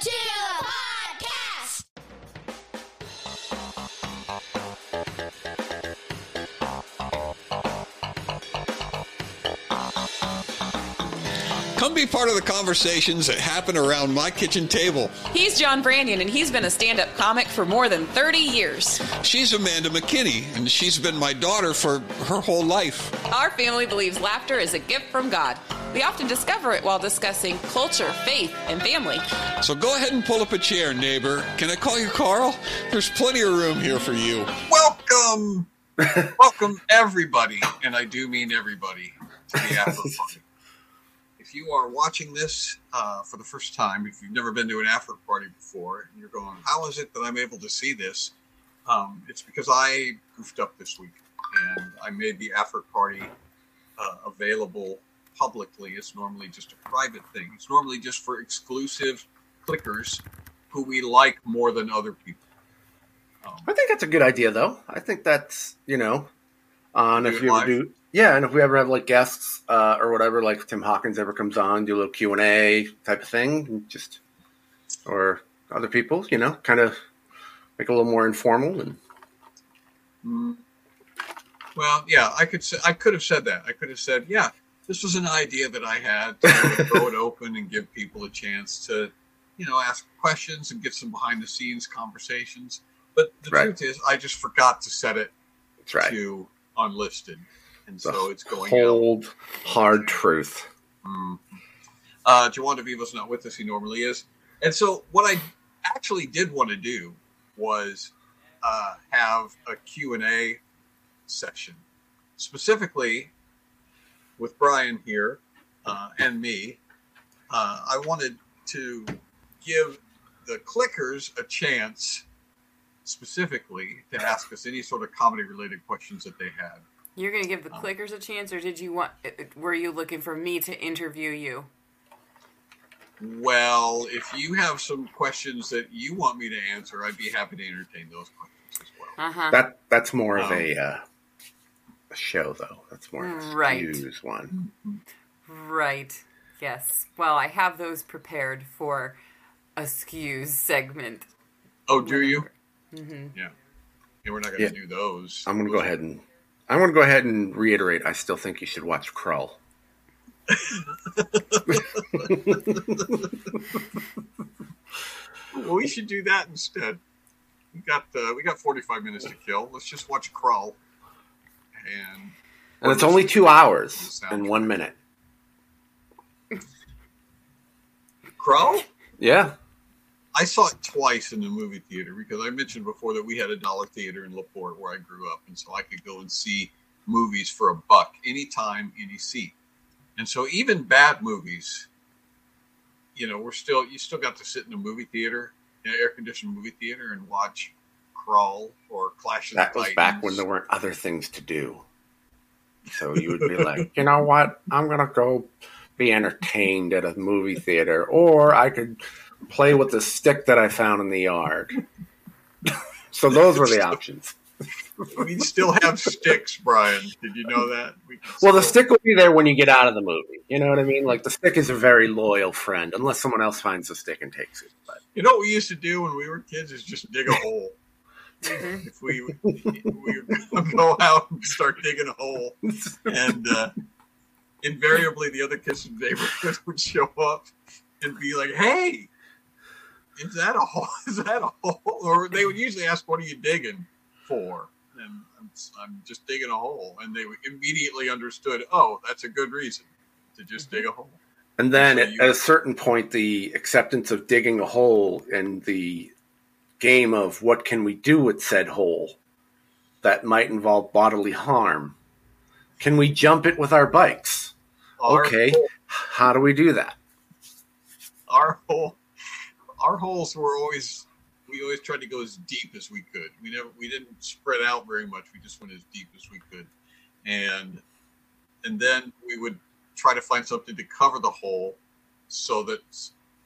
to the podcast. Come be part of the conversations that happen around my kitchen table. He's John Branyan, and he's been a stand up comic for more than 30 years. She's Amanda McKinney, and she's been my daughter for her whole life. Our family believes laughter is a gift from God. We often discover it while discussing culture, faith, and family. So go ahead and pull up a chair, neighbor. Can I call you Carl? There's plenty of room here for you. Welcome, welcome everybody, and I do mean everybody, to the after party. If you are watching this uh, for the first time, if you've never been to an after party before, and you're going, "How is it that I'm able to see this?" Um, it's because I goofed up this week, and I made the after party uh, available publicly. It's normally just a private thing. It's normally just for exclusive clickers who we like more than other people. Um, I think that's a good idea, though. I think that's you know, on Do if you ever do, yeah, and if we ever have like guests uh, or whatever, like if Tim Hawkins ever comes on, do a little Q and A type of thing, just or other people, you know, kind of make a little more informal and Mm. Well, yeah, I could say I could have said that. I could have said, yeah, this was an idea that I had to throw it open and give people a chance to, you know, ask questions and get some behind the scenes conversations. But the Right. truth is, I just forgot to set it that's right. to unlisted, and The so it's going out. Cold, hard truth. Mm. Uh, Jawan DeVivo's not with us. He normally is. And so what I actually did want to do was uh, have a Q&A session, specifically with Brian here uh, and me. Uh, I wanted to give the clickers a chance specifically to ask us any sort of comedy related questions that they had. You're going to give the clickers a chance, or did you want, uh, were you looking for me to interview you? Well, if you have some questions that you want me to answer, I'd be happy to entertain those questions as well. Uh huh. That that's more of Um, a, uh, a show, though. That's more of a Right. news one. Right. Yes. Well, I have those prepared for a skews segment. Oh, do you? hmm Yeah. Yeah, we're not going Yeah. to do those. I'm going to go ahead and I'm going to go ahead and reiterate. I still think you should watch Krull. Well, we should do that instead. We got uh, we got 45 minutes to kill. Let's just watch Krull. And And it's only two hours and one minute. Krull? Yeah. I saw it twice in the movie theater because I mentioned before that we had a dollar theater in Laporte where I grew up, and so I could go and see movies for a buck anytime, any seat. And so even bad movies, you know, we're still you still got to sit in a movie theater, an air conditioned movie theater, and watch Krull or Clash of That the was Titans. back when there weren't other things to do. So you would be like, you know what? I'm going to go be entertained at a movie theater, or I could play with the stick that I found in the yard. so those were the options. we still have sticks, Brian. Did you know that? We Well, the stick will be there when you get out of the movie. You know what I mean? Like the stick is a very loyal friend, unless someone else finds the stick and takes it. But You know what we used to do when we were kids is just dig a hole. Mhm. If we we would go out and start digging a hole, and uh, invariably the other kids in the neighborhood would show up and be like, "Hey, is that a hole? Is that a hole?" Or they would usually ask, "What are you digging for?" And I'm, I'm just digging a hole, and they immediately understood. Oh, that's a good reason to just dig a hole. And then So at, you- at a certain point, the acceptance of digging a hole and the game of what can we do with said hole that might involve bodily harm. Can we jump it with our bikes? Our okay. hole- How do we do that? our hole our holes were always we always tried to go as deep as we could we never we didn't spread out very much we just went as deep as we could and and then we would try to find something to cover the hole so that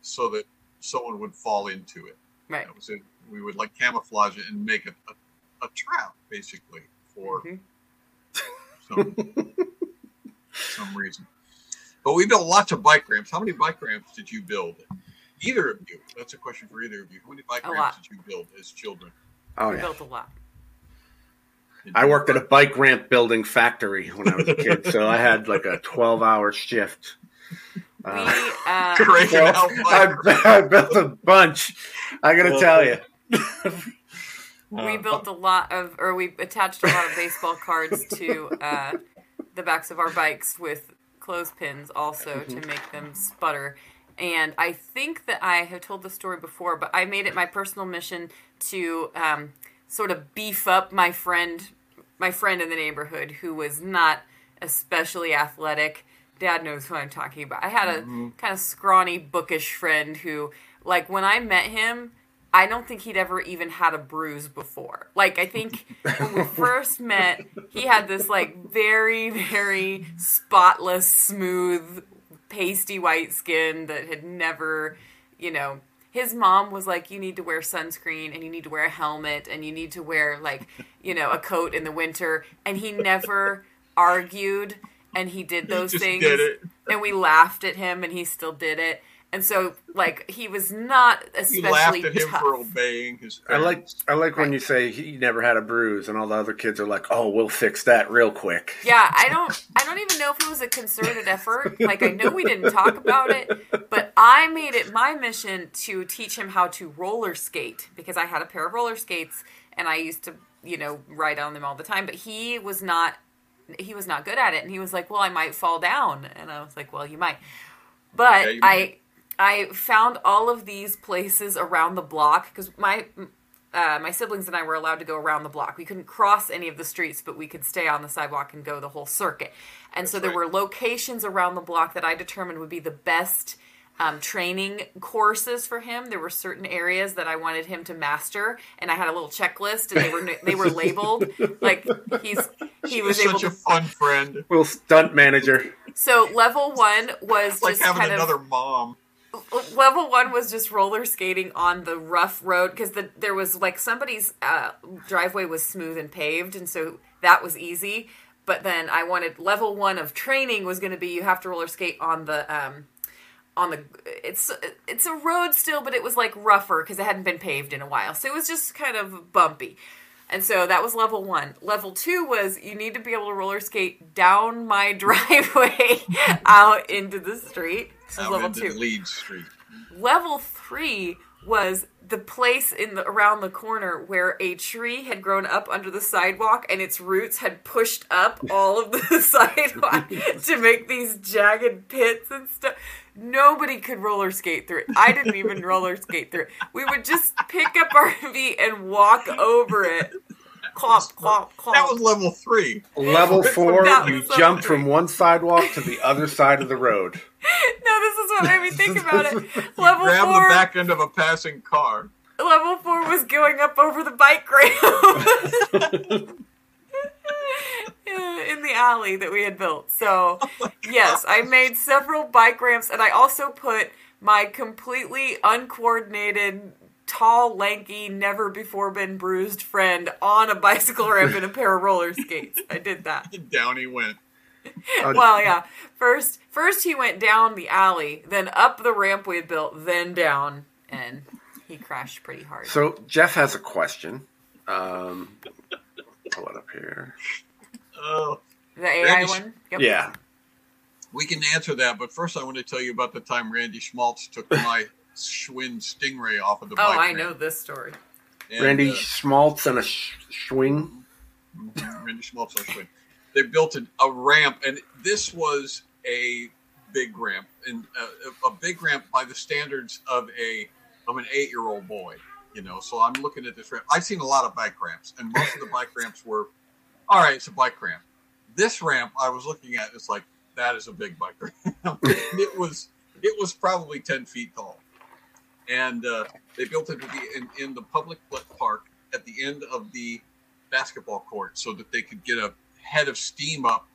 so that someone would fall into it Right. that was it we would like camouflage it and make a, a, a trap basically for Mhm. some some reason but we built lots of bike ramps how many bike ramps did you build Either of you. That's a question for either of you. How many bike A ramps lot. did you build as children? Oh we yeah. built a lot. I worked at a bike ramp building factory when I was a kid, so I had like a twelve-hour shift. We Uh, uh, Cranking I, I built a bunch. I gotta tell you. We built a lot of, or we attached a lot of baseball cards to uh, the backs of our bikes with clothespins also to make them sputter. And I think that I have told the story before, but I made it my personal mission to um, sort of beef up my friend, my friend in the neighborhood who was not especially athletic. Dad knows who I'm talking about. I had a kind of scrawny, bookish friend who, like, when I met him, I don't think he'd ever even had a bruise before. Like, I think when we first met, he had this, like, very, very spotless, smooth, pasty white skin that had never, you know, his mom was like, you need to wear sunscreen and you need to wear a helmet and you need to wear, like, you know, a coat in the winter. And he never argued and he did those just things. did it. And we laughed at him and he still did it. And so, like, he was not You especially laughed at him tough. for obeying his I like. I like when you say he never had a bruise, and all the other kids are like, "Oh, we'll fix that real quick." Yeah, I don't I don't even know if it was a concerted effort. Like I know we didn't talk about it, but I made it my mission to teach him how to roller skate because I had a pair of roller skates and I used to, you know, ride on them all the time, but he was not he was not good at it and he was like, "Well, I might fall down." And I was like, "Well, you might." But Yeah, you I might. I found all of these places around the block because my uh, my siblings and I were allowed to go around the block. We couldn't cross any of the streets, but we could stay on the sidewalk and go the whole circuit. And so there right. were locations around the block that I determined would be the best um, training courses for him. There were certain areas that I wanted him to master, and I had a little checklist, and they were they were labeled like he's he was He's able such to. a fun friend. Little stunt manager. So level one was It's like just having kind of another mom. Level one was just roller skating on the rough road because the, there was like somebody's uh, driveway was smooth and paved and so that was easy but then i wanted level one of training was going to be you have to roller skate on the um on the it's it's a road still but it was like rougher because it hadn't been paved in a while so it was just kind of bumpy and so that was level one. Level two was you need to be able to roller skate down my driveway out into the street. Was Out level two Lead Street. level three was the place in the around the corner where a tree had grown up under the sidewalk and its roots had pushed up all of the sidewalk to make these jagged pits and stuff. Nobody could roller skate through it. I didn't even roller skate through it. We would just pick up our feet and walk over it. Clomp, clomp, clomp. That was level three. Level four, That you was level jump three. from one sidewalk to the other side of the road. no, this is what made me think about it. Level Grab four. the back end of a passing car. Level four was going up over the bike ramp in the alley that we had built. So, oh yes, I made several bike ramps, and I also put my completely uncoordinated, tall, lanky, never before been bruised friend on a bicycle ramp in a pair of roller skates. I did that. Down he went. Uh, Well, yeah. First, first he went down the alley, then up the ramp we had built, then down, and he crashed pretty hard. So Jeff has a question. Um, pull it up here. Oh, The AI Randy- one? Yep. Yeah. we can answer that, but first I want to tell you about the time Randy Schmaltz took my Schwinn Stingray off of the bike. Oh, bike. I ramp. know this story. And, Randy uh, Schmaltz and a sh- swing. Randy Schmaltz on Schwinn. They built a, a ramp, and this was a big ramp, and uh, a big ramp by the standards of a of an eight year old boy. You know, so I'm looking at this ramp. I've seen a lot of bike ramps, and most of the bike ramps were, all right, it's a bike ramp. This ramp I was looking at, it's like that is a big bike ramp. it was it was probably ten feet tall, and uh, they built it in, in the public park at the end of the basketball court so that they could get a head of steam up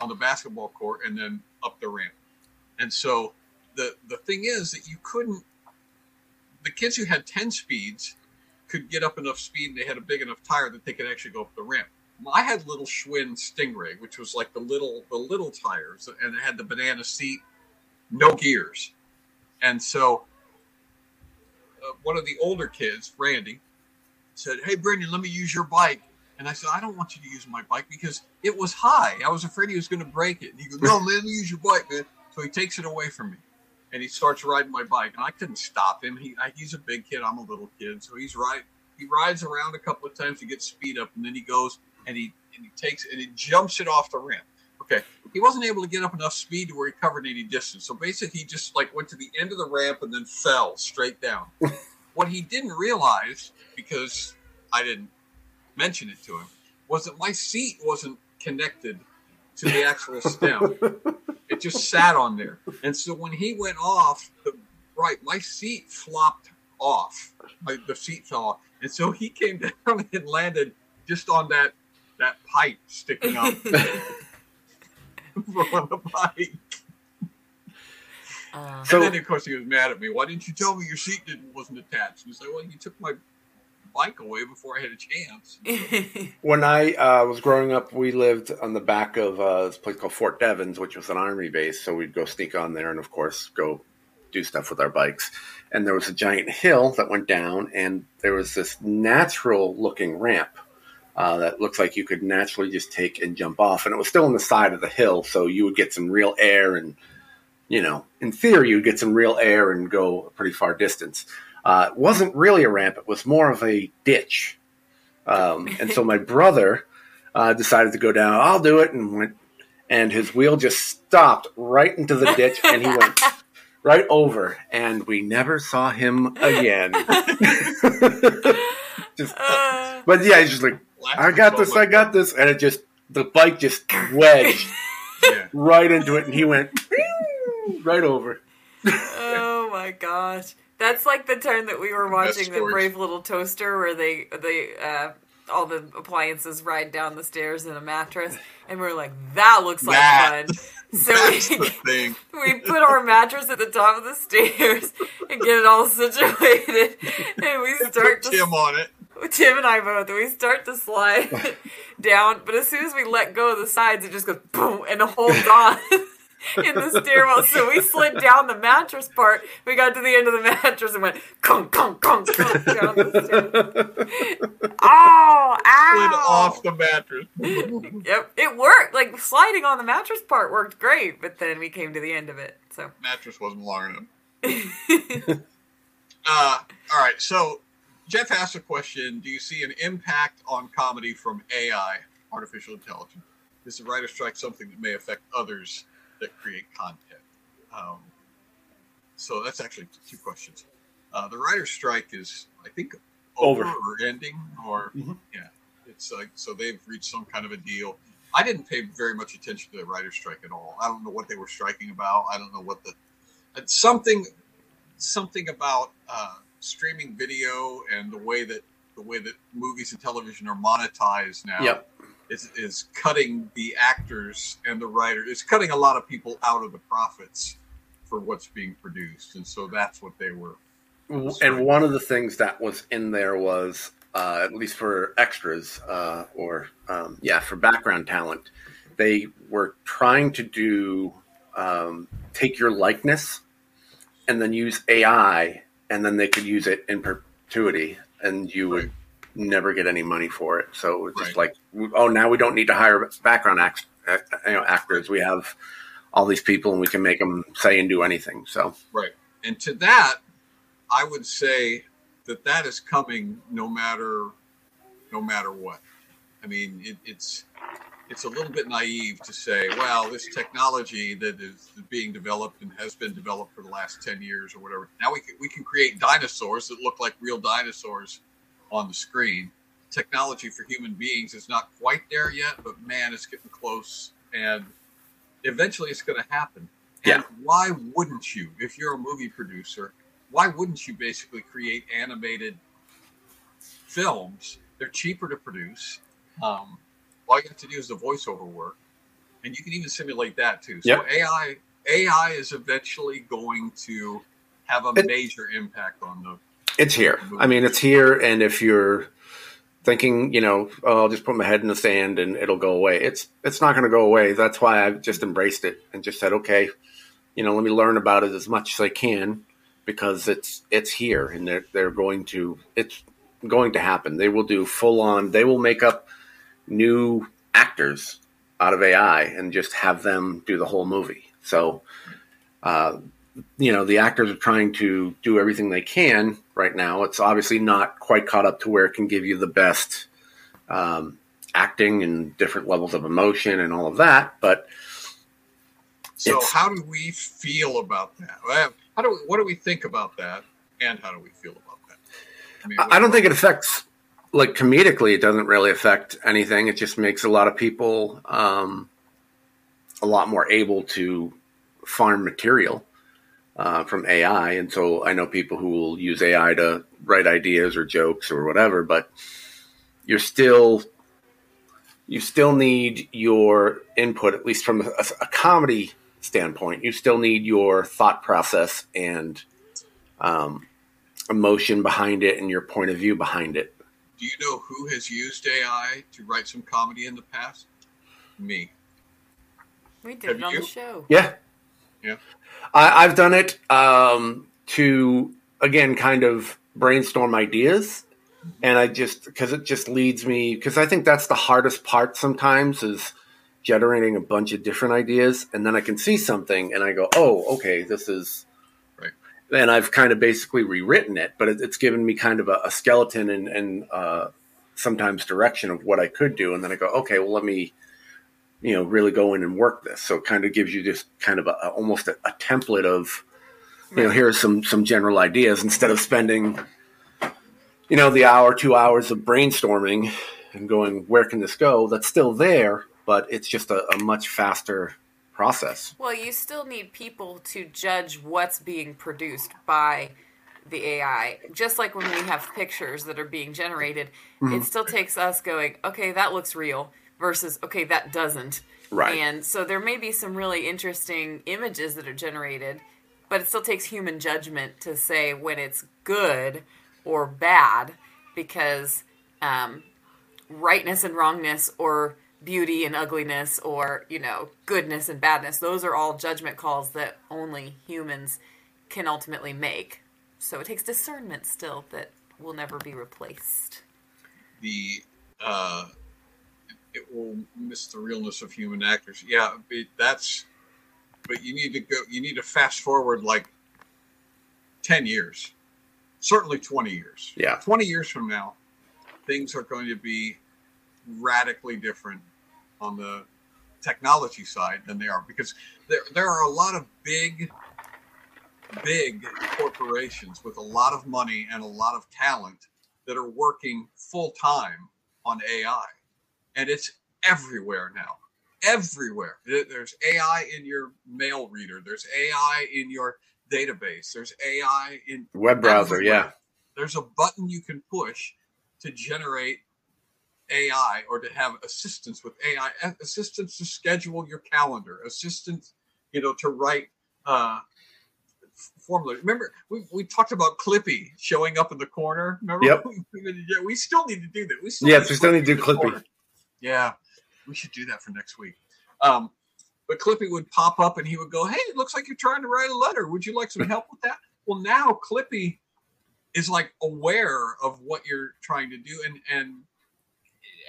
on the basketball court and then up the ramp. And so the the thing is that you couldn't the kids who had 10 speeds could get up enough speed and they had a big enough tire that they could actually go up the ramp. I had little Schwinn Stingray, which was like the little the little tires and it had the banana seat, no gears. And so Uh, one of the older kids, Randy, said, "Hey, Brendan, let me use your bike." And I said, "I don't want you to use my bike because it was high. I was afraid he was going to break it." And he goes, "No, man, let me use your bike, man." So he takes it away from me, and he starts riding my bike, and I couldn't stop him. He I, he's a big kid, I'm a little kid, so he's right. He rides around a couple of times to get speed up, and then he goes and he and he takes and he jumps it off the ramp. Okay, he wasn't able to get up enough speed to where he covered any distance. So basically, he just like went to the end of the ramp and then fell straight down. what he didn't realize, because I didn't mention it to him, was that my seat wasn't connected to the actual stem. it just sat on there, and so when he went off, the right, my seat flopped off. My, the seat fell off, and so he came down and landed just on that that pipe sticking up from the bike. Uh, So- and then of course he was mad at me. Why didn't you tell me your seat didn't wasn't attached? He was like, Well, you took my bike away before I had a chance. When I uh, was growing up, we lived on the back of uh, this place called Fort Devens, which was an army base. So we'd go sneak on there and, of course, go do stuff with our bikes. And there was a giant hill that went down, and there was this natural looking ramp uh, that looks like you could naturally just take and jump off. And it was still on the side of the hill, so you would get some real air and you know, in theory, you'd get some real air and go a pretty far distance. Uh, it wasn't really a ramp; it was more of a ditch. Um, and so my brother uh, decided to go down. I'll do it, and went. And his wheel just stopped right into the ditch, and he went right over. And we never saw him again. just, uh, but yeah, he's just like, I got this, I got this, and it just the bike just wedged Yeah. right into it, and he went right over. oh my gosh, that's like the time that we were watching the. Brave Little Toaster, where they they uh, all the appliances ride down the stairs in a mattress, and we're like, that looks like That- fun. So we we put our mattress at the top of the stairs and get it all situated, and we start Put to Tim on it. Tim and I both. And we start to slide down, but as soon as we let go of the sides, it just goes boom and holds on in the stairwell. So we slid down the mattress part. We got to the end of the mattress and went kong kong kong kong down the stairs. Oh, Slid off the mattress. Yep, it worked. Like sliding on the mattress part worked great, but then we came to the end of it. So mattress wasn't long enough. uh, all right. So Jeff asked a question: Do you see an impact on comedy from AI, artificial intelligence? Is the writer strike something that may affect others that create content? Um, so that's actually two questions. Uh, the writer strike is, I think, over, Over. or ending, or Mhm. yeah, it's like so they've reached some kind of a deal. I didn't pay very much attention to the writer strike at all. I don't know what they were striking about. I don't know what the something something about uh, streaming video and the way that the way that movies and television are monetized now Yep. is, is cutting the actors and the writer it's cutting a lot of people out of the profits for what's being produced and so that's what they were And one of the things that was in there was, uh, at least for extras, uh, or um, yeah, for background talent, they were trying to do um, take your likeness and then use AI, and then they could use it in perpetuity, and you would never get any money for it. So it was just Right. like, oh, now we don't need to hire background act, uh, you know, actors. We have all these people, and we can make them say and do anything. So Right. And to that, I would say that that is coming no matter no matter what. I mean, it, it's it's a little bit naive to say, well, this technology that is being developed and has been developed for the last ten years or whatever. Now we can, we can create dinosaurs that look like real dinosaurs on the screen. Technology for human beings is not quite there yet, but man, it's getting close, and eventually it's going to happen. Yeah. And why wouldn't you, if you're a movie producer, why wouldn't you basically create animated films? They're cheaper to produce. Um, all you have to do is the voiceover work, and you can even simulate that too. So Yep. AI AI is eventually going to have a It- major impact on the It's here. I mean, it's here, and if you're thinking, you know, oh, I'll just put my head in the sand and it'll go away, it's it's not going to go away. That's why I've just embraced it and just said, okay, you know, let me learn about it as much as I can because it's it's here and they're they're going to it's going to happen. They will do full on. They will make up new actors out of AI and just have them do the whole movie. So, uh, you know, the actors are trying to do everything they can right now. It's obviously not quite caught up to where it can give you the best um, acting and different levels of emotion and all of that, but. So, how do we feel about that? How do we, what do we think about that, and how do we feel about that? mean, I I don't think it affects like comedically. It doesn't really affect anything. It just makes a lot of people um, a lot more able to farm material uh, from AI. And so I know people who will use AI to write ideas or jokes or whatever. But you're still you still need your input, at least from a, a comedy standpoint. You still need your thought process and um, emotion behind it and your point of view behind it. Do you know who has used AI to write some comedy in the past? Me. We did Have it on you? the show. Yeah, Yeah. I, I've done it um, to again kind of brainstorm ideas, and I just because it just leads me because I think that's the hardest part sometimes is generating a bunch of different ideas, and then I can see something and I go, oh, okay, this is. And I've kind of basically rewritten it, but it, it's given me kind of a, a skeleton and, and uh, sometimes direction of what I could do, and then I go, okay, well, let me you know really go in and work this. So it kind of gives you just kind of a, a- almost a, template of you know here are some some general ideas. Instead of spending you know the hour two hours of brainstorming and going where can this go? That's still there but it's just a, a much faster process Well, you still need people to judge what's being produced by the AI. Just like when we have pictures that are being generated, Mm-hmm. it still takes us going, okay, that looks real versus, okay, that doesn't. Right. And so there may be some really interesting images that are generated, but it still takes human judgment to say when it's good or bad because um, rightness and wrongness or beauty and ugliness or you know goodness and badness those are all judgment calls that only humans can ultimately make so it takes discernment still that will never be replaced the uh, it will miss the realness of human actors. Yeah, it, that's. But you need to go. You need to fast forward like ten years, certainly twenty years. Yeah. twenty years from now, things are going to be radically different on the technology side than they are because there there are a lot of big big corporations with a lot of money and a lot of talent that are working full time on AI, and it's everywhere now. Everywhere. There's AI in your mail reader. There's AI in your database. There's AI in web browser everywhere. yeah There's a button you can push to generate AI or to have assistance with AI, assistance to schedule your calendar, assistance, you know, to write uh, formula. Remember, we, we talked about Clippy showing up in the corner. Remember? Yep. yeah, we still need to do that. We still Yes, we still need to do Clippy. corner. Yeah, we should do that for next week. Um, but Clippy would pop up and he would go, "Hey, it looks like you're trying to write a letter. Would you like some help with that?" Well, now Clippy is like aware of what you're trying to do, and and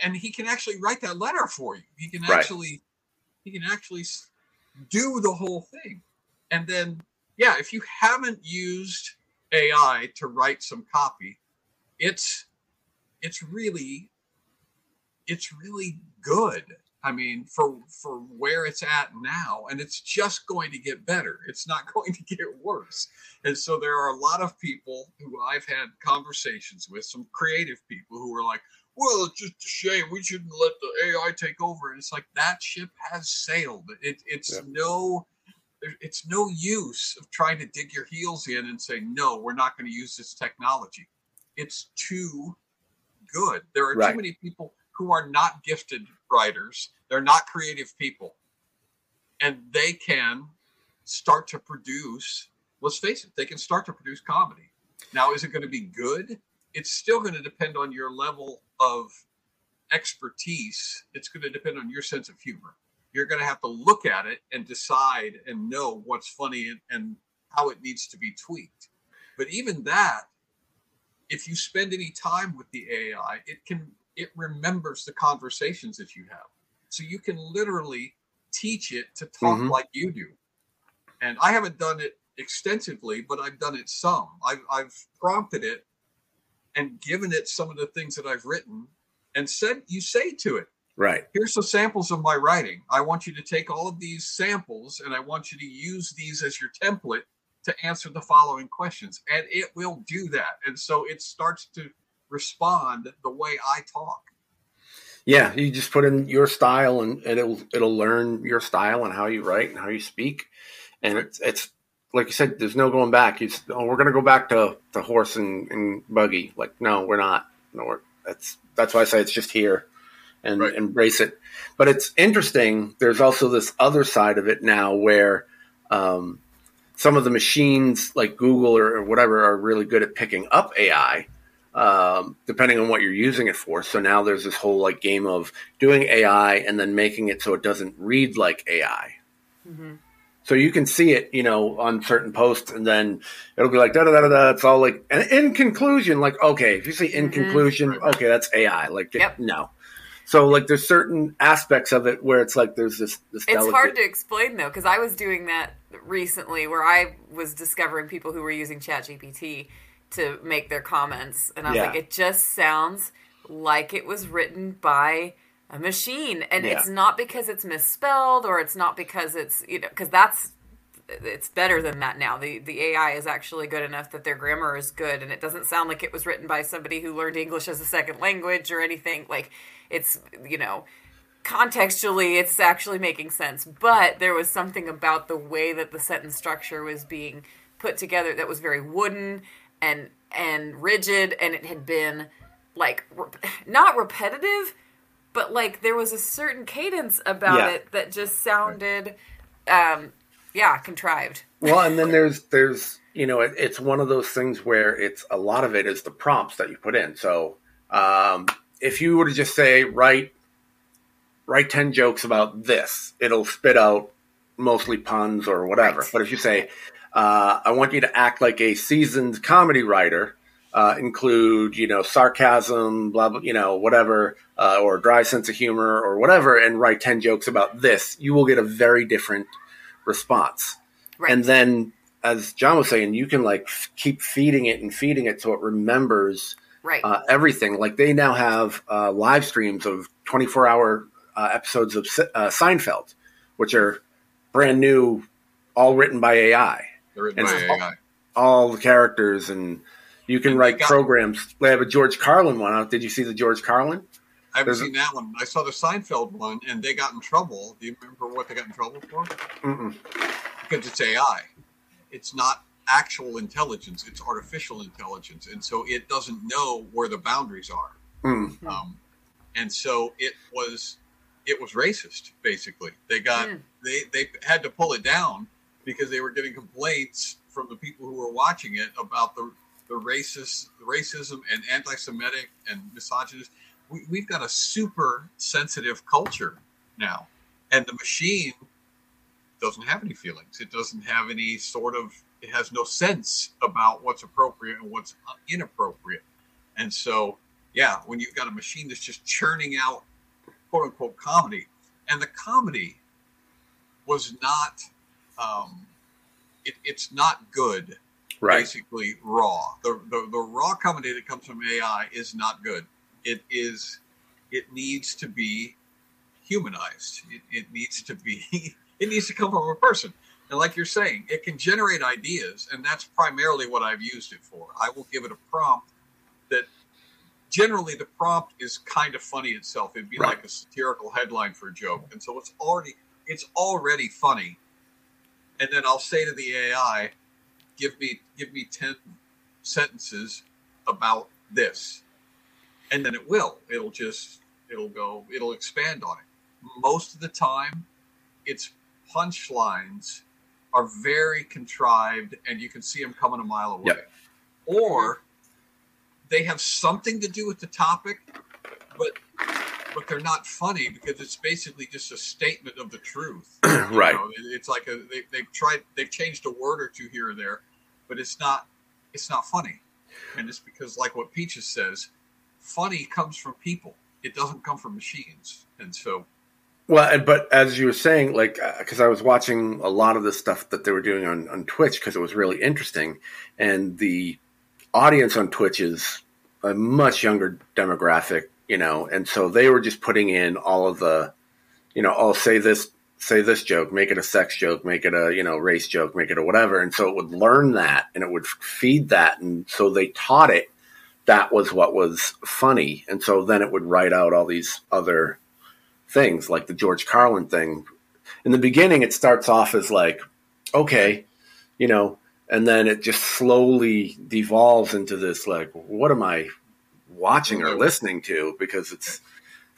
and he can actually write that letter for you. He can Right. actually he can actually do the whole thing, and then yeah, if you haven't used AI to write some copy, it's it's really it's really good. I mean, for for where it's at now, and it's just going to get better. It's not going to get worse. And so there are a lot of people who I've had conversations with, some creative people who are like, "Well, it's just a shame. We shouldn't let the AI take over." And it's like that ship has sailed. It, it's Yeah. no, it's no use of trying to dig your heels in and say, "No, we're not going to use this technology." It's too good. There are Right. too many people who are not gifted writers. They're not creative people. And they can start to produce, let's face it, they can start to produce comedy. Now, is it going to be good? It's still going to depend on your level of expertise. It's going to depend on your sense of humor. You're going to have to look at it and decide and know what's funny and, and how it needs to be tweaked. But even that, if you spend any time with the AI, it can it remembers the conversations that you have. So you can literally teach it to talk Mhm. like you do. And I haven't done it extensively, but I've done it some. I've, I've prompted it and given it some of the things that I've written and said, you say to it, Right. here's some samples of my writing. I want you to take all of these samples and I want you to use these as your template to answer the following questions. And it will do that. And so it starts to respond the way I talk. Yeah, you just put in your style, and, and it'll it'll learn your style and how you write and how you speak, and it's it's like you said. There's no going back. It's oh, we're gonna go back to, to horse and, and buggy. Like no, we're not. No, we're, that's that's why I say it's just here, and Right. embrace it. But it's interesting. There's also this other side of it now where. Um, some of the machines like Google or, or whatever are really good at picking up AI, um, depending on what you're using it for. So now there's this whole like game of doing AI and then making it so it doesn't read like AI. Mhm. So you can see it, you know, on certain posts, and then it'll be like da da da da. It's all like, and in conclusion, like okay, if you say in Mhm. conclusion, okay, that's AI. Like Yep. no. So like there's certain aspects of it where it's like there's this this It's delicate- hard to explain though, because I was doing that recently where I was discovering people who were using ChatGPT to make their comments, and I was Yeah. like, it just sounds like it was written by a machine, and Yeah. it's not because it's misspelled or it's not because it's you know because that's it's better than that now. The the AI is actually good enough that their grammar is good, and it doesn't sound like it was written by somebody who learned English as a second language or anything. Like it's you know contextually it's actually making sense but there was something about the way that the sentence structure was being put together that was very wooden and and rigid and it had been like rep- not repetitive but like there was a certain cadence about Yeah. it that just sounded um yeah contrived well, and then there's there's you know it, it's one of those things where it's a lot of it is the prompts that you put in. So um, if you were to just say write write ten jokes about this, it'll spit out mostly puns or whatever. Right. But if you say uh, I want you to act like a seasoned comedy writer. Uh, include you know sarcasm, blah blah, you know whatever, uh, or dry sense of humor or whatever, and write ten jokes about this. You will get a very different response. right And then, as John was saying, you can like f- keep feeding it and feeding it so it remembers right uh, everything. Like they now have uh, live streams of 24 hour uh, episodes of Se- uh, Seinfeld, which are brand new, all written by AI. They're written And by so- AI. All the characters, and you can And write got- programs. They have a George Carlin one out. Did you see the George Carlin? I haven't There's a- seen that one. I saw the Seinfeld one, and they got in trouble. Do you remember what they got in trouble for? Mm-mm. Because it's AI. It's not actual intelligence. It's artificial intelligence, and so it doesn't know where the boundaries are. Mm. Um, and so it was, it was racist. Basically, they got Mm. they they had to pull it down because they were getting complaints from the people who were watching it about the the racist racism and anti-Semitic and misogynist. We, we've got a super sensitive culture now, and the machine doesn't have any feelings. It doesn't have any sort of. It has no sense about what's appropriate and what's inappropriate. And so, yeah, when you've got a machine that's just churning out quote unquote comedy, and the comedy was not. Um, it, it's not good Right. basically raw. The, the the raw comedy that comes from AI is not good. It is it needs to be humanized. It, it needs to be it needs to come from a person. And like you're saying, it can generate ideas, and that's primarily what I've used it for. I will give it a prompt that generally the prompt is kind of funny itself. It'd be Right. like a satirical headline for a joke. And so it's already it's already funny. And then I'll say to the AI, give me give me 10 sentences about this and then it will it'll just it'll go it'll expand on it most of the time its punchlines are very contrived and you can see them coming a mile away Yep. or they have something to do with the topic but but they're not funny because it's basically just a statement of the truth Right. know, it's like a they, they've tried they've changed a word or two here or there but it's not it's not funny. And it's because, like what Peaches says, funny comes from people. It doesn't come from machines. And so, Well, but as you were saying, like, uh, because I was watching a lot of the stuff that they were doing on, on Twitch because it was really interesting, and the audience on Twitch is a much younger demographic, you know, and so they were just putting in all of the, you know, I'll say this, say this joke, make it a sex joke, make it a, you know, race joke, make it a whatever, and so it would learn that and it would feed that, and so they taught it that was what was funny, and so then it would write out all these other things like the George Carlin thing. In the beginning, it starts off as like, okay, you know, and then it just slowly devolves into this like, what am I watching or mm-hmm. listening to? Because it's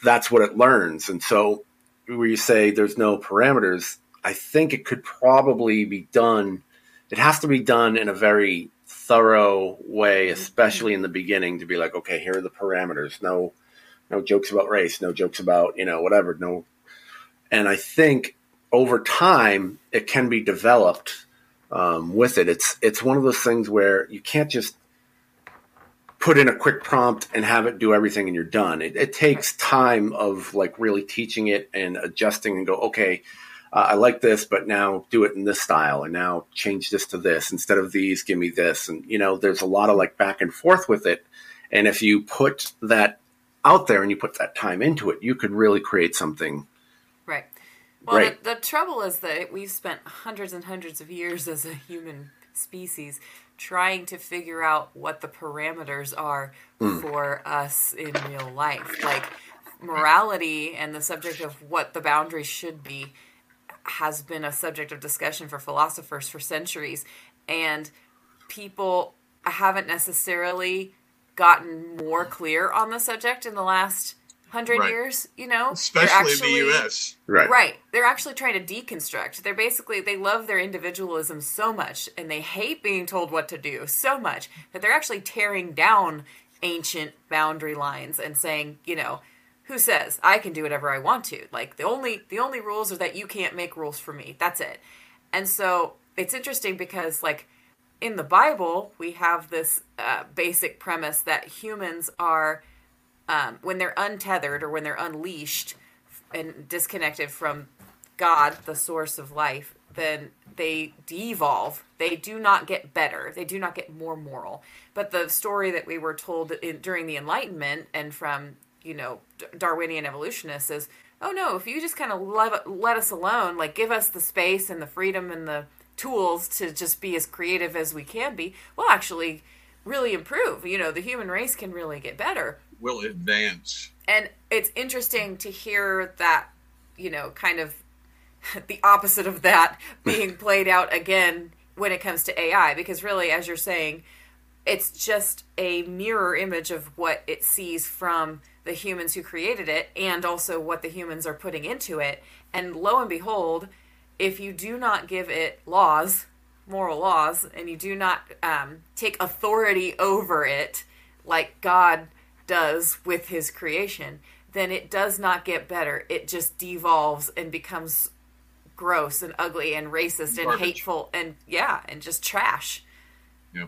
that's what it learns. And so, where you say there's no parameters, I think it could probably be done. It has to be done in a very thorough way, especially in the beginning, to be like, okay, here are the parameters. No, no jokes about race, no jokes about you know whatever. No, and I think over time it can be developed um, with it. It's it's one of those things where you can't just put in a quick prompt and have it do everything and you're done. It, it takes time of like really teaching it and adjusting and go, okay, uh, I like this, but now do it in this style and now change this to this instead of these, give me this. And, you know, there's a lot of like back and forth with it. And if you put that out there and you put that time into it, you could really create something. Right. Well, the, the trouble is that we've spent hundreds and hundreds of years as a human species trying to figure out what the parameters are hmm. for us in real life. Like morality and the subject of what the boundaries should be has been a subject of discussion for philosophers for centuries. And people haven't necessarily gotten more clear on the subject in the last hundred Right. years, you know? They're especially in the U.S. Right. Right. They're actually trying to deconstruct. They're basically they love their individualism so much and they hate being told what to do so much that they're actually tearing down ancient boundary lines and saying, you know, who says I can do whatever I want to? Like the only the only rules are that you can't make rules for me. That's it. And so it's interesting because like in the Bible, we have this uh, basic premise that humans are, um, when they're untethered or when they're unleashed and disconnected from God, the source of life, then they devolve. They do not get better. They do not get more moral. But the story that we were told in, during the Enlightenment and from you know Darwinian evolutionists is, oh no, if you just kind of let, let us alone, like give us the space and the freedom and the tools to just be as creative as we can be, we'll actually really improve. You know, the human race can really get better. Will advance. And it's interesting to hear that, you know, kind of the opposite of that being played out again when it comes to AI. Because really, as you're saying, it's just a mirror image of what it sees from the humans who created it and also what the humans are putting into it. And lo and behold, if you do not give it laws, moral laws, and you do not um, take authority over it like God does with his creation, then it does not get better. It just devolves and becomes gross and ugly and racist and Garbage. hateful and yeah, and just trash. Yeah.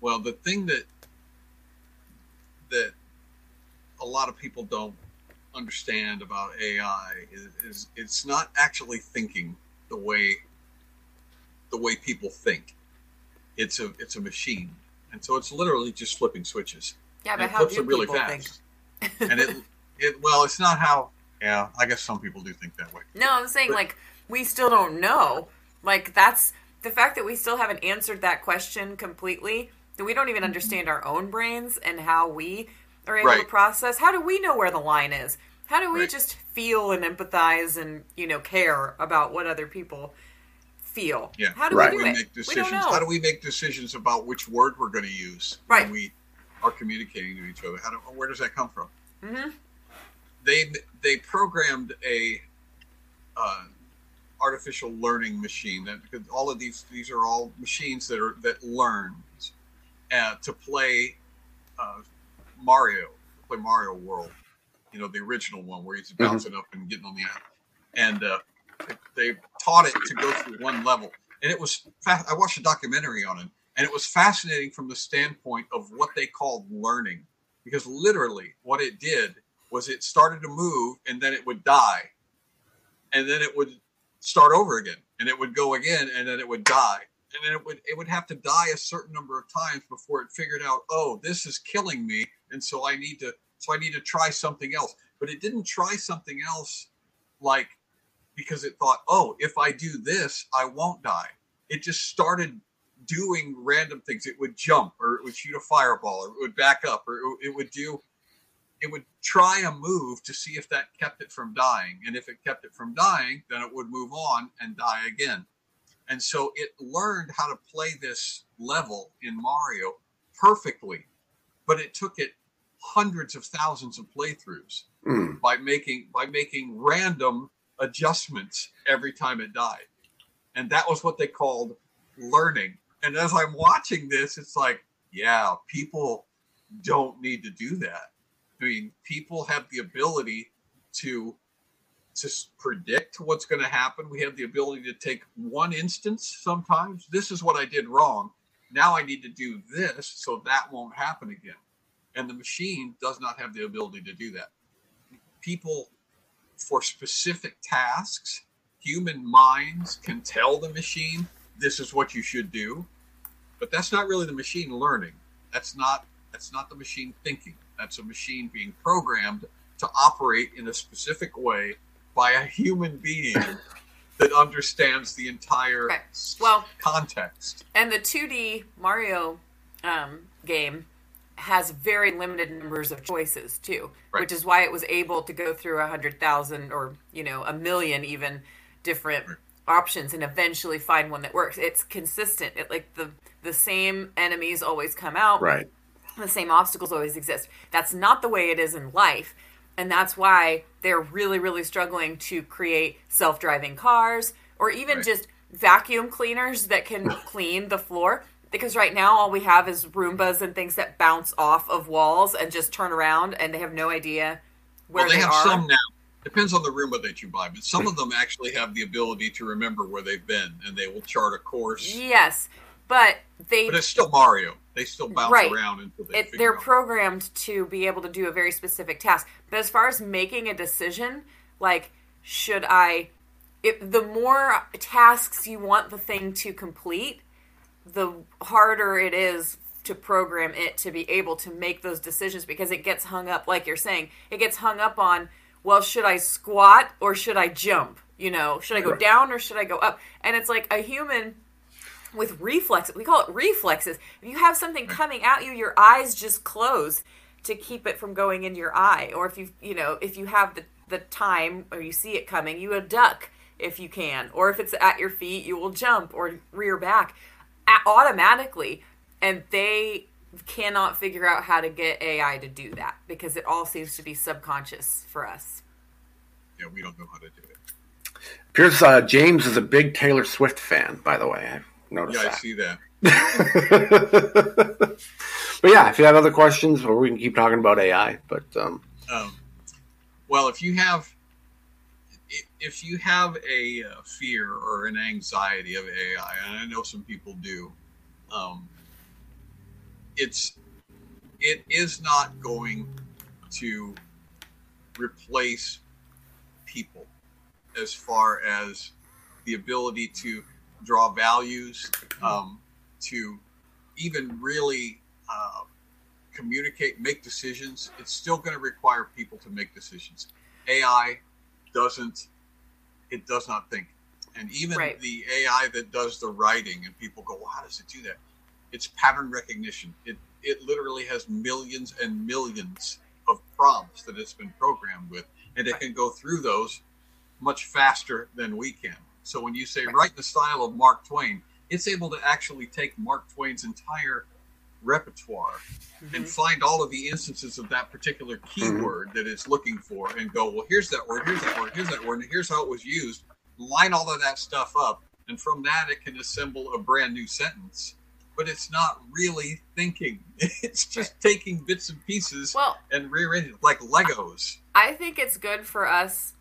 Well, the thing that that a lot of people don't understand about AI is, is it's not actually thinking the way the way people think. It's a it's a machine, and so it's literally just flipping switches. Yeah, And but it how do them really people fast. think? and it it well, it's not how. Yeah, I guess some people do think that way. No, I'm saying But- like we still don't know. Like that's the fact that we still haven't answered that question completely. That we don't even understand our own brains and how we are able to process. How do we know where the line is? How do we Right. just feel and empathize and you know care about what other people feel? Yeah. How do Right. we do we it? make we decisions. don't know. How do we make decisions about which word we're going to use Right. when we are communicating to each other? How do, where does that come from? Mhm. They they programmed a uh, artificial learning machine that because all of these these are all machines that are that learn uh, to play uh, Mario, play Mario World. You know the original one where he's bouncing up and getting on the app, and uh, they, they taught it to go through one level, and it was. Fast. I watched a documentary on it, And it was fascinating from the standpoint of what they called learning, because literally what it did was it started to move and then it would die. And then it would start over again and it would go again and then it would die. And then it would it would have to die a certain number of times before it figured out, oh, this is killing me. And so I need to so I need to try something else. But it didn't try something else like because it thought, oh, if I do this, I won't die. It just started doing random things. It would jump, or it would shoot a fireball, or it would back up, or it would do. It would try a move to see if that kept it from dying, and if it kept it from dying, then it would move on and die again. And so it learned how to play this level in Mario perfectly, but it took it hundreds of thousands of playthroughs Mm. by making by making random adjustments every time it died. And that was what they called learning. And as I'm watching this, it's like, yeah, people don't need to do that. I mean, people have the ability to to predict what's going to happen. We have the ability to take one instance sometimes. This is what I did wrong. Now I need to do this so that won't happen again. And the machine does not have the ability to do that. People for specific tasks, human minds can tell the machine this is what you should do, but that's not really the machine learning. That's not that's not the machine thinking. That's a machine being programmed to operate in a specific way by a human being that understands the entire Okay. Well- context. And the 2D Mario um, game has very limited numbers of choices too, Right. which is why it was able to go through a hundred thousand or you know a million even different Right. Options and eventually find one that works. It's consistent. It like the the same enemies always come out Right. the same obstacles always exist. That's not the way it is in life. And that's why they're really, really struggling to create self driving cars or even Right. just vacuum cleaners that can clean the floor. Because right now, all we have is Roombas and things that bounce off of walls and just turn around, and they have no idea where well, they, they, have are. some now. Depends on the Roomba that you buy, but some hmm. of them actually have the ability to remember where they've been, and they will chart a course. Yes, but they But it's still Mario. They still bounce Right. around until they. It, they're out. programmed to be able to do a very specific task. But as far as making a decision, like should I, if the more tasks you want the thing to complete, the harder it is to program it to be able to make those decisions because it gets hung up, like you're saying, it gets hung up on. Well, should I squat or should I jump? You know, should I go Right. down or should I go up? And it's like a human with reflexes. We call it reflexes. If you have something coming at you, your eyes just close to keep it from going into your eye. Or if you, you know, if you have the, the time or you see it coming, you will duck if you can. Or if it's at your feet, you will jump or rear back automatically. And they cannot figure out how to get AI to do that because it all seems to be subconscious for us. Yeah, we don't know how to do it. Appears uh, James is a big Taylor Swift fan, by the way. I've noticed Yeah, I that. see that. but yeah, if you have other questions, or we can keep talking about AI. But um, Um, well, if you have if you have a uh, fear or an anxiety of AI, and I know some people do, um, it's it is not going to replace people as far as the ability to draw values, um, to even really uh, communicate, make decisions. It's still going to require people to make decisions. AI doesn't, it does not think. And even Right. the AI that does the writing, and people go, well, how does it do that? It's pattern recognition. It, it literally has millions and millions of prompts that it's been programmed with, and it can go through those much faster than we can. So when you say Right. write the style of Mark Twain, it's able to actually take Mark Twain's entire repertoire and mm-hmm. find all of the instances of that particular mm-hmm. keyword that it's looking for and go, well, here's that word, here's that word, here's that word, and here's how it was used. Line all of that stuff up, and from that, it can assemble a brand new sentence. But it's not really thinking. It's just taking bits and pieces Well, and rearranging like Legos. I think it's good for us.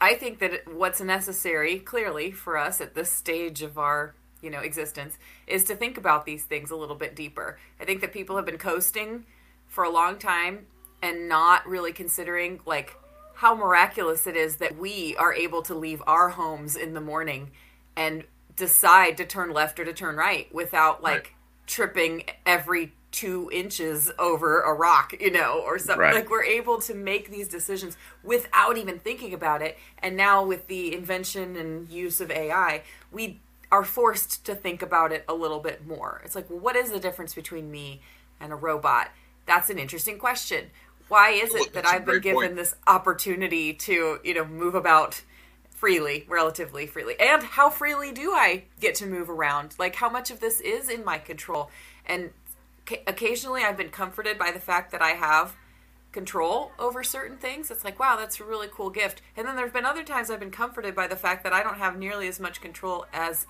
I think that what's necessary, clearly, for us at this stage of our, you know existence is to think about these things a little bit deeper. I think that people have been coasting for a long time and not really considering like how miraculous it is that we are able to leave our homes in the morning and decide to turn left or to turn right without like Right. tripping every two inches over a rock, you know, or something. Right. Like we're able to make these decisions without even thinking about it. And now with the invention and use of AI, we are forced to think about it a little bit more. It's like, well, what is the difference between me and a robot? That's an interesting question. Why is Well, it that that's a I've been given point. this opportunity to, you know, move about freely, relatively freely? And how freely do I get to move around? Like, how much of this is in my control? And occasionally I've been comforted by the fact that I have control over certain things. It's like, wow, that's a really cool gift. And then there's been other times I've been comforted by the fact that I don't have nearly as much control as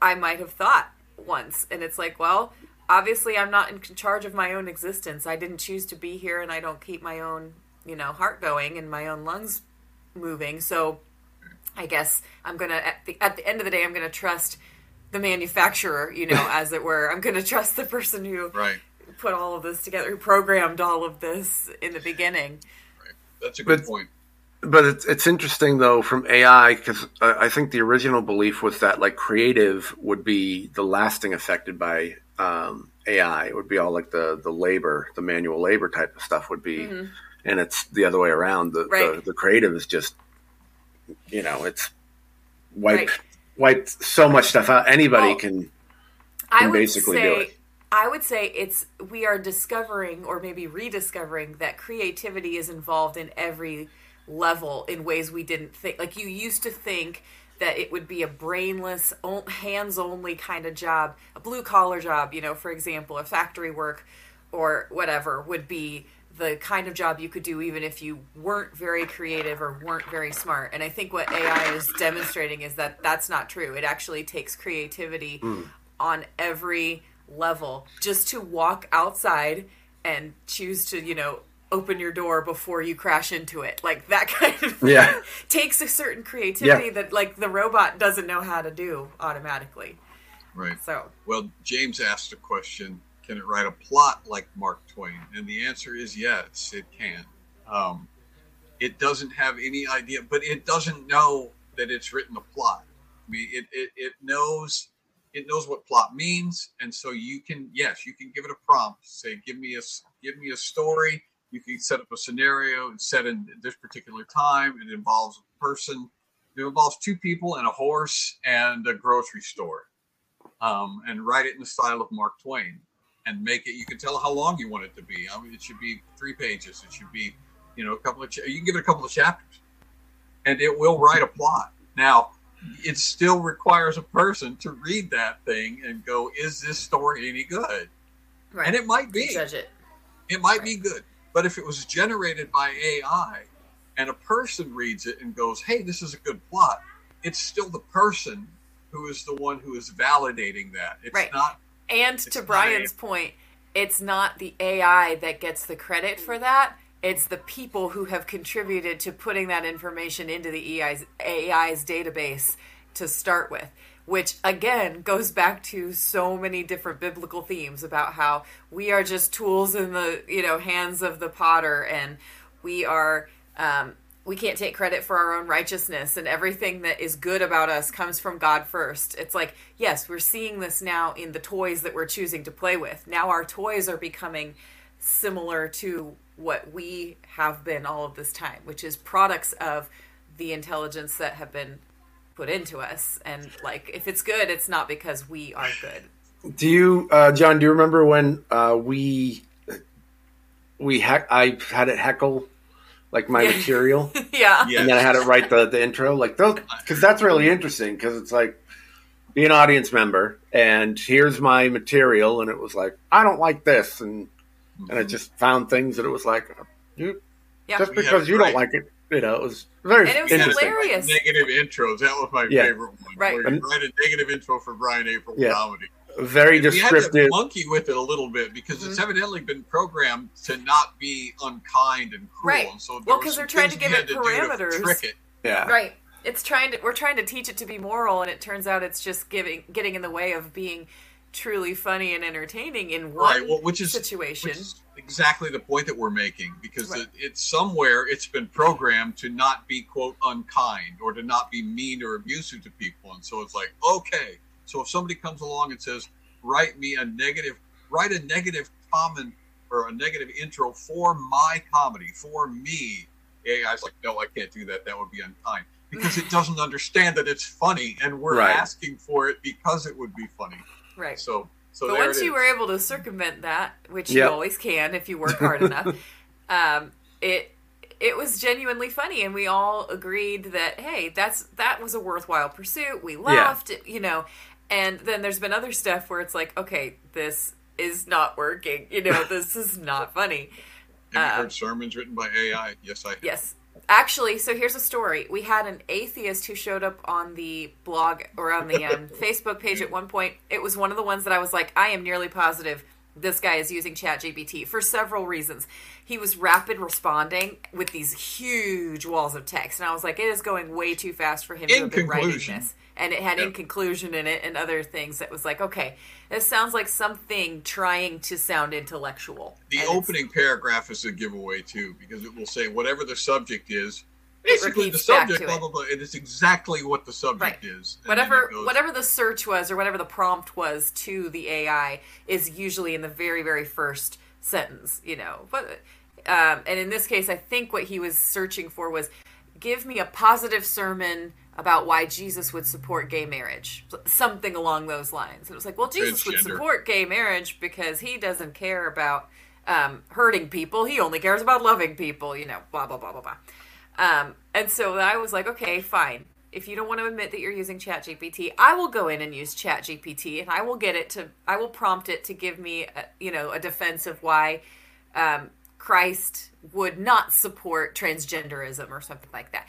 I might have thought once. And it's like, well, obviously I'm not in charge of my own existence. I didn't choose to be here and I don't keep my own, you know, heart going and my own lungs moving. So I guess I'm going to at the at the end of the day I'm going to trust the manufacturer, you know, as it were. I'm going to trust the person who Right. put all of this together, who programmed all of this in the beginning. That's a good But- point. But it's it's interesting though from AI because I I think the original belief was that like creative would be the lasting affected by um, AI. It would be all like the the labor, the manual labor type of stuff would be, and it's the other way around. The Mm-hmm. Right. the, the creative is just, you know, it's wiped Right. wiped so much stuff out. Anybody Well, can. I can would basically say, do it. I would say it's we are discovering or maybe rediscovering that creativity is involved in every level in ways we didn't think. Like you used to think that it would be a brainless, hands only kind of job, a blue collar job, you know, for example, a factory work or whatever would be the kind of job you could do even if you weren't very creative or weren't very smart. And I think what AI is demonstrating is that that's not true. It actually takes creativity hmm. on every level just to walk outside and choose to, you know, open your door before you crash into it. Like that kind of thing Yeah. takes a certain creativity Yeah. that like the robot doesn't know how to do automatically. Right. So Well, James asked a question Can it write a plot like Mark Twain? And the answer is yes, it can. Um, it doesn't have any idea, but it doesn't know that it's written a plot. I mean, it, it, it knows it knows what plot means, and so you can yes, you can give it a prompt. Say, give me a give me a story. You can set up a scenario and set in this particular time. It involves a person. It involves two people and a horse and a grocery store um, and write it in the style of Mark Twain and make it. You can tell how long you want it to be. I mean, it should be three pages. It should be, you know, a couple of. Cha- you can give it a couple of chapters, and it will write a plot. Now, it still requires a person to read that thing and go, "Is this story any good?" right. And it might be. judge it. It might be good. But if it was generated by AI and a person reads it and goes, hey, this is a good plot, it's still the person who is the one who is validating that. It's Right. not And It's to Brian's point, it's not the AI that gets the credit for that. It's the people who have contributed to putting that information into the AI's, AI's database to start with, which again goes back to so many different biblical themes about how we are just tools in the you know hands of the potter, and we are um, we can't take credit for our own righteousness and everything that is good about us comes from God first. It's like, yes, we're seeing this now in the toys that we're choosing to play with. Now our toys are becoming similar to what we have been all of this time, which is products of the intelligence that have been put into us. And like, if it's good, it's not because we are good. Do you, uh, John? Do you remember when uh, we we heck, I had it heckle like my Yeah. material, yeah. Yeah. and then I had it write the the intro, like those, because that's really interesting. Because it's like be an audience member, and here's my material, and it was like I don't like this, and and it mm-hmm. just found things that it was like you Yeah. just Yeah, because you right. don't like it, you know, it was very And it was interesting. hilarious. negative intros. That was my Yeah. favorite one. Right. Where you write a negative intro for Brian Apprille Yeah. comedy. Very We had to descriptive. monkey with it a little bit because it's Mhm. evidently been programmed to not be unkind and cruel. Right. And so Well, because some they're trying to give it had to to parameters. trick it. Yeah. Right. it's trying to we're trying to teach it to be moral, and it turns out it's just giving getting in the way of being truly funny and entertaining in one right well, which is situation. which is exactly the point that we're making because Right. it, it's somewhere it's been programmed to not be quote unkind or to not be mean or abusive to people and so it's like okay so if somebody comes along and says write me a negative write a negative comment or a negative intro for my comedy for me AI's like no I can't do that that would be unkind because it doesn't understand that it's funny and we're Right. asking for it because it would be funny right. so so but once you were able to circumvent that, which Yep. you always can if you work hard enough, um, it it was genuinely funny, and we all agreed that hey, that's that was a worthwhile pursuit. We laughed, you know. And then there's been other stuff where it's like, okay, this is not working. You know, this is not funny. Have you Uh, heard sermons written by AI? Yes, I have. Yes. Actually, so here's a story. We had an atheist who showed up on the blog or on the um, Facebook page at one point. It was one of the ones that I was like, I am nearly positive this guy is using ChatGPT for several reasons. He was rapid responding with these huge walls of text, and I was like, it is going way too fast for him to In have been writing this. And it had Yeah. in conclusion in it and other things that was like, okay, this sounds like something trying to sound intellectual. The And opening paragraph is a giveaway too, because it will say whatever the subject is. Basically, the subject, blah blah blah. It is exactly what the subject Right. is. Whatever whatever the search was or whatever the prompt was to the AI is usually in the very very first sentence, you know. But um, and in this case, I think what he was searching for was give me a positive sermon about why Jesus would support gay marriage, something along those lines. And it was like, well, Jesus would support gay marriage because he doesn't care about um, hurting people. He only cares about loving people, you know. Blah blah blah blah blah. Um, and so I was like, okay, fine. If you don't want to admit that you're using ChatGPT, I will go in and use ChatGPT, and I will get it to, I will prompt it to give me, a, you know, a defense of why um, Christ would not support transgenderism or something like that.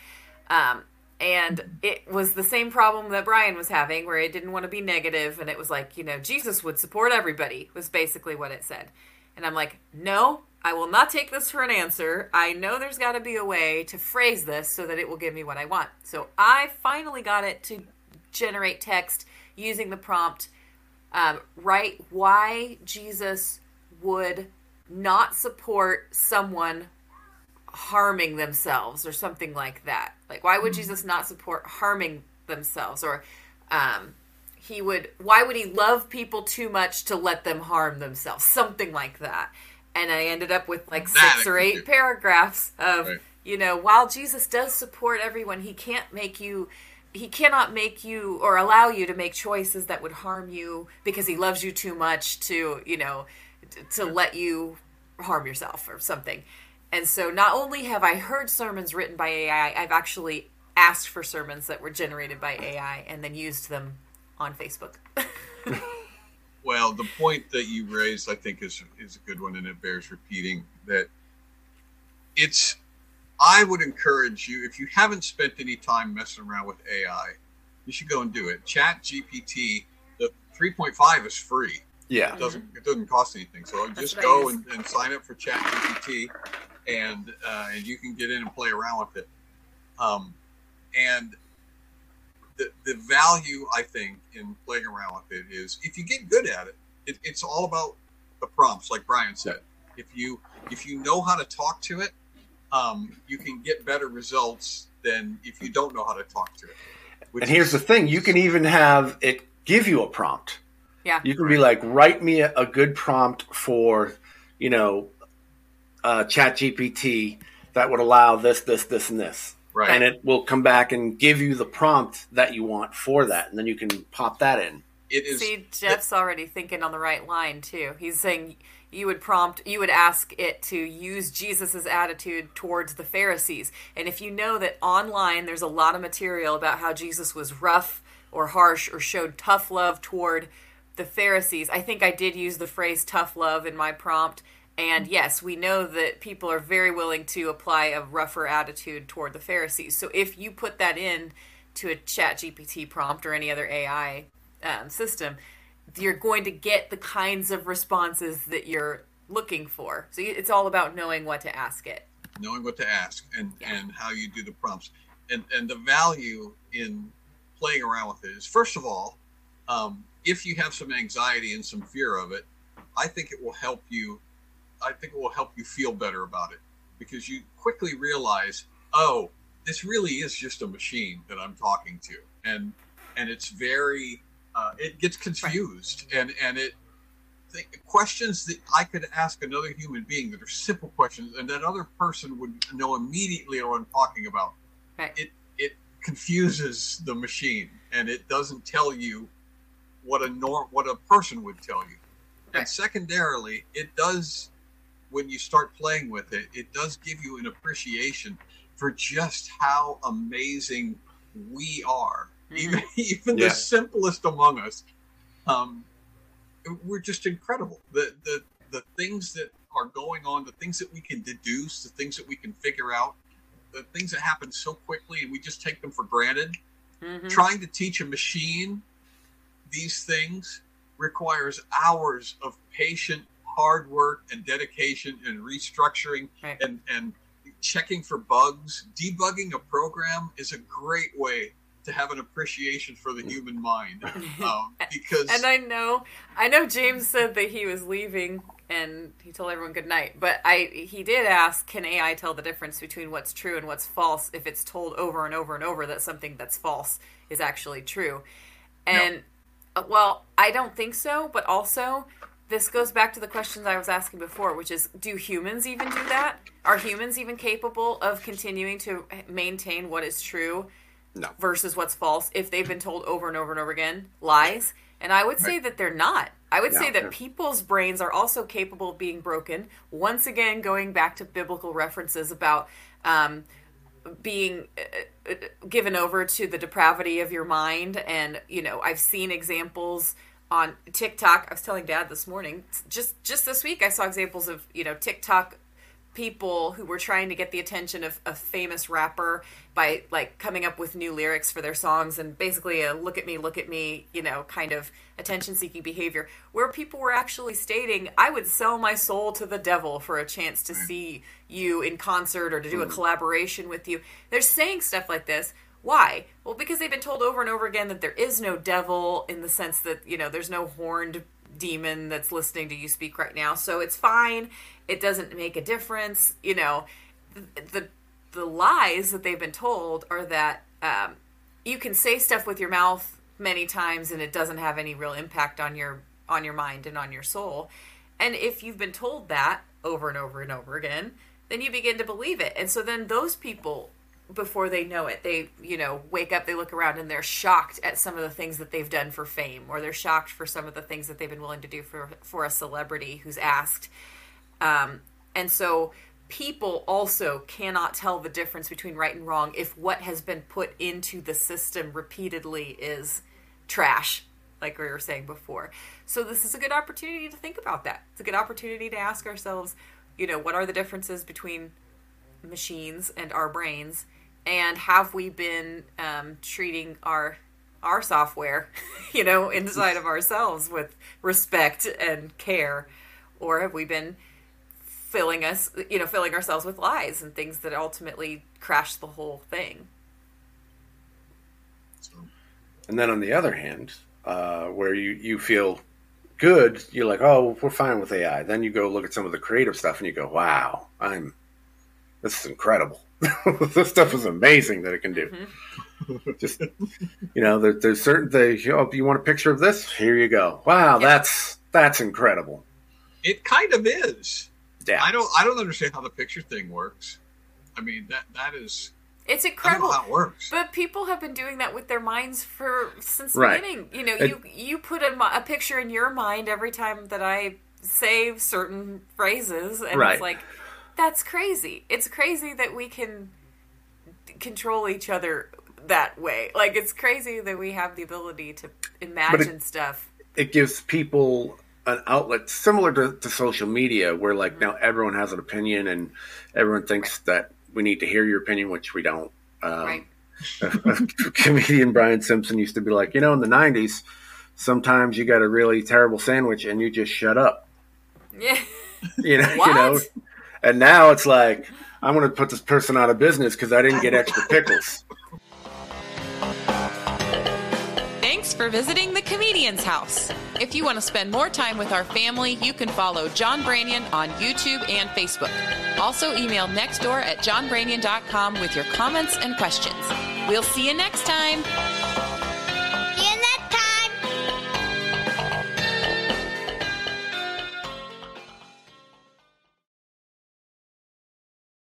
Um, and it was the same problem that Brian was having, where it didn't want to be negative, and it was like, you know, Jesus would support everybody, was basically what it said. And I'm like, no, I will not take this for an answer. I know there's got to be a way to phrase this so that it will give me what I want. So I finally got it to generate text using the prompt um, write why Jesus would not support someone harming themselves or something like that. Like, why would Jesus not support harming themselves? Or um, he would, why would he love people too much to let them harm themselves? Something like that. And I ended up with like six or eight paragraphs of, Right. you know, while Jesus does support everyone, he can't make you he cannot make you or allow you to make choices that would harm you because he loves you too much to, you know, to let you harm yourself or something. And so not only have I heard sermons written by AI, I've actually asked for sermons that were generated by AI and then used them on Facebook. Well, the point that you raised, I think, is is a good one, and it bears repeating. That it's. I would encourage you if you haven't spent any time messing around with AI, you should go and do it. Chat GPT, the 3.5 is free. Yeah. It doesn't it doesn't cost anything. So That's just go and, and sign up for Chat GPT, and uh, and you can get in and play around with it. Um, and the the value I think in playing around with it is if you get good at it, it it's all about the prompts, like Brian said. If you if you know how to talk to it, um, you can get better results than if you don't know how to talk to it. And here's the thing: you can even have it give you a prompt. Yeah. You can be like, write me a, a good prompt for, you know, uh, Chat GPT that would allow this, this, this, and this. right. And it will come back and give you the prompt that you want for that. And then you can pop that in. it is See, Jeff's already thinking on the right line too. He's saying you would prompt, you would ask it to use Jesus's attitude towards the Pharisees. And if you know that online there's a lot of material about how Jesus was rough or harsh or showed tough love toward the Pharisees, I think I did use the phrase tough love in my prompt. And yes, we know that people are very willing to apply a rougher attitude toward the Pharisees. So if you put that in to a chat GPT prompt or any other AI um, system, you're going to get the kinds of responses that you're looking for. So it's all about knowing what to ask it. knowing what to ask and Yeah. and how you do the prompts and and the value in playing around with it is first of all, um, if you have some anxiety and some fear of it, I think it will help you. I think it will help you feel better about it because you quickly realize, oh, this really is just a machine that I'm talking to, and and it's very, uh, it gets confused, and and it th- questions that I could ask another human being that are simple questions, and that other person would know immediately what I'm talking about. Right. It it confuses the machine, and it doesn't tell you what a norm what a person would tell you. Right. And secondarily, it does when you start playing with it, it does give you an appreciation for just how amazing we are. Even even Yeah. the simplest among us. Um, we're just incredible. The the the things that are going on, the things that we can deduce, the things that we can figure out, the things that happen so quickly and we just take them for granted. Mhm. Trying to teach a machine these things requires hours of patient hard work and dedication and restructuring Right. and and checking for bugs. Debugging a program is a great way to have an appreciation for the human mind um, because And I know, I know James said that he was leaving and he told everyone good night. But I, he did ask, can AI tell the difference between what's true and what's false if it's told over and over and over that something that's false is actually true? And well, I don't think so. But also, this goes back to the questions I was asking before, which is, do humans even do that? Are humans even capable of continuing to maintain what is true? No. versus what's false if they've been told over and over and over again lies. And I would say that they're not. I would say that people's brains are also capable of being broken. Once again, going back to biblical references about um, being uh, uh, given over to the depravity of your mind. And, you know, I've seen examples on TikTok. I was telling dad this morning, just just this week, I saw examples of, you know, TikTok people who were trying to get the attention of a famous rapper by like coming up with new lyrics for their songs and basically a look at me look at me you know kind of attention seeking behavior. Where people were actually stating i would sell my soul to the devil for a chance to see you in concert or to do a mm-hmm. collaboration with you. They're saying stuff like this. Why? Well because they've been told over and over again that there is no devil in the sense that you know there's no horned demon that's listening to you speak right now. So it's fine it doesn't make a difference you know. The the lies that they've been told are that um, you can say stuff with your mouth many times and it doesn't have any real impact on your on your mind and on your soul. And if you've been told that over and over and over again then you begin to believe it. And so then those people before they know it they you know wake up they look around and they're shocked at some of the things that they've done for fame or they're shocked for some of the things that they've been willing to do for for a celebrity who's asked um, and so people also cannot tell the difference between right and wrong if what has been put into the system repeatedly is trash, like we were saying before. So this is a good opportunity to think about that. It's a good opportunity to ask ourselves, you know, what are the differences between machines and our brains, and have we been um, treating our our software, you know, inside of ourselves with respect and care, or have we been filling us, you know, filling ourselves with lies and things that ultimately crash the whole thing. And then on the other hand, uh, where you, you feel good, you're like, oh, we're fine with AI. Then you go look at some of the creative stuff and you go, wow, I'm, this is incredible. this stuff is amazing that it can do. Just, you know, there, there's certain things, oh, you want a picture of this? Here you go. Wow, Yeah. that's, that's incredible. it kind of is. Yeah. I don't I don't understand how the picture thing works. I mean that that is It's I don't incredible. know how it works. But people have been doing that with their minds for since the beginning. You know, It- you you put a, a picture in your mind every time that I say certain phrases, and Right. it's like that's crazy. It's crazy that we can control each other that way. Like it's crazy that we have the ability to imagine stuff. it gives people an outlet similar to, to social media where like now everyone has an opinion and everyone thinks that we need to hear your opinion which we don't um, Right. comedian brian simpson used to be like you know in the 90s sometimes you got a really terrible sandwich and you just shut up Yeah. you know What? you know and now it's like i'm going to put this person out of business because i didn't get extra pickles for visiting the Comedian's House. If you want to spend more time with our family, you can follow John Branyan on YouTube and Facebook. Also, email nextdoor at johnbranyan.com with your comments and questions. We'll see you next time.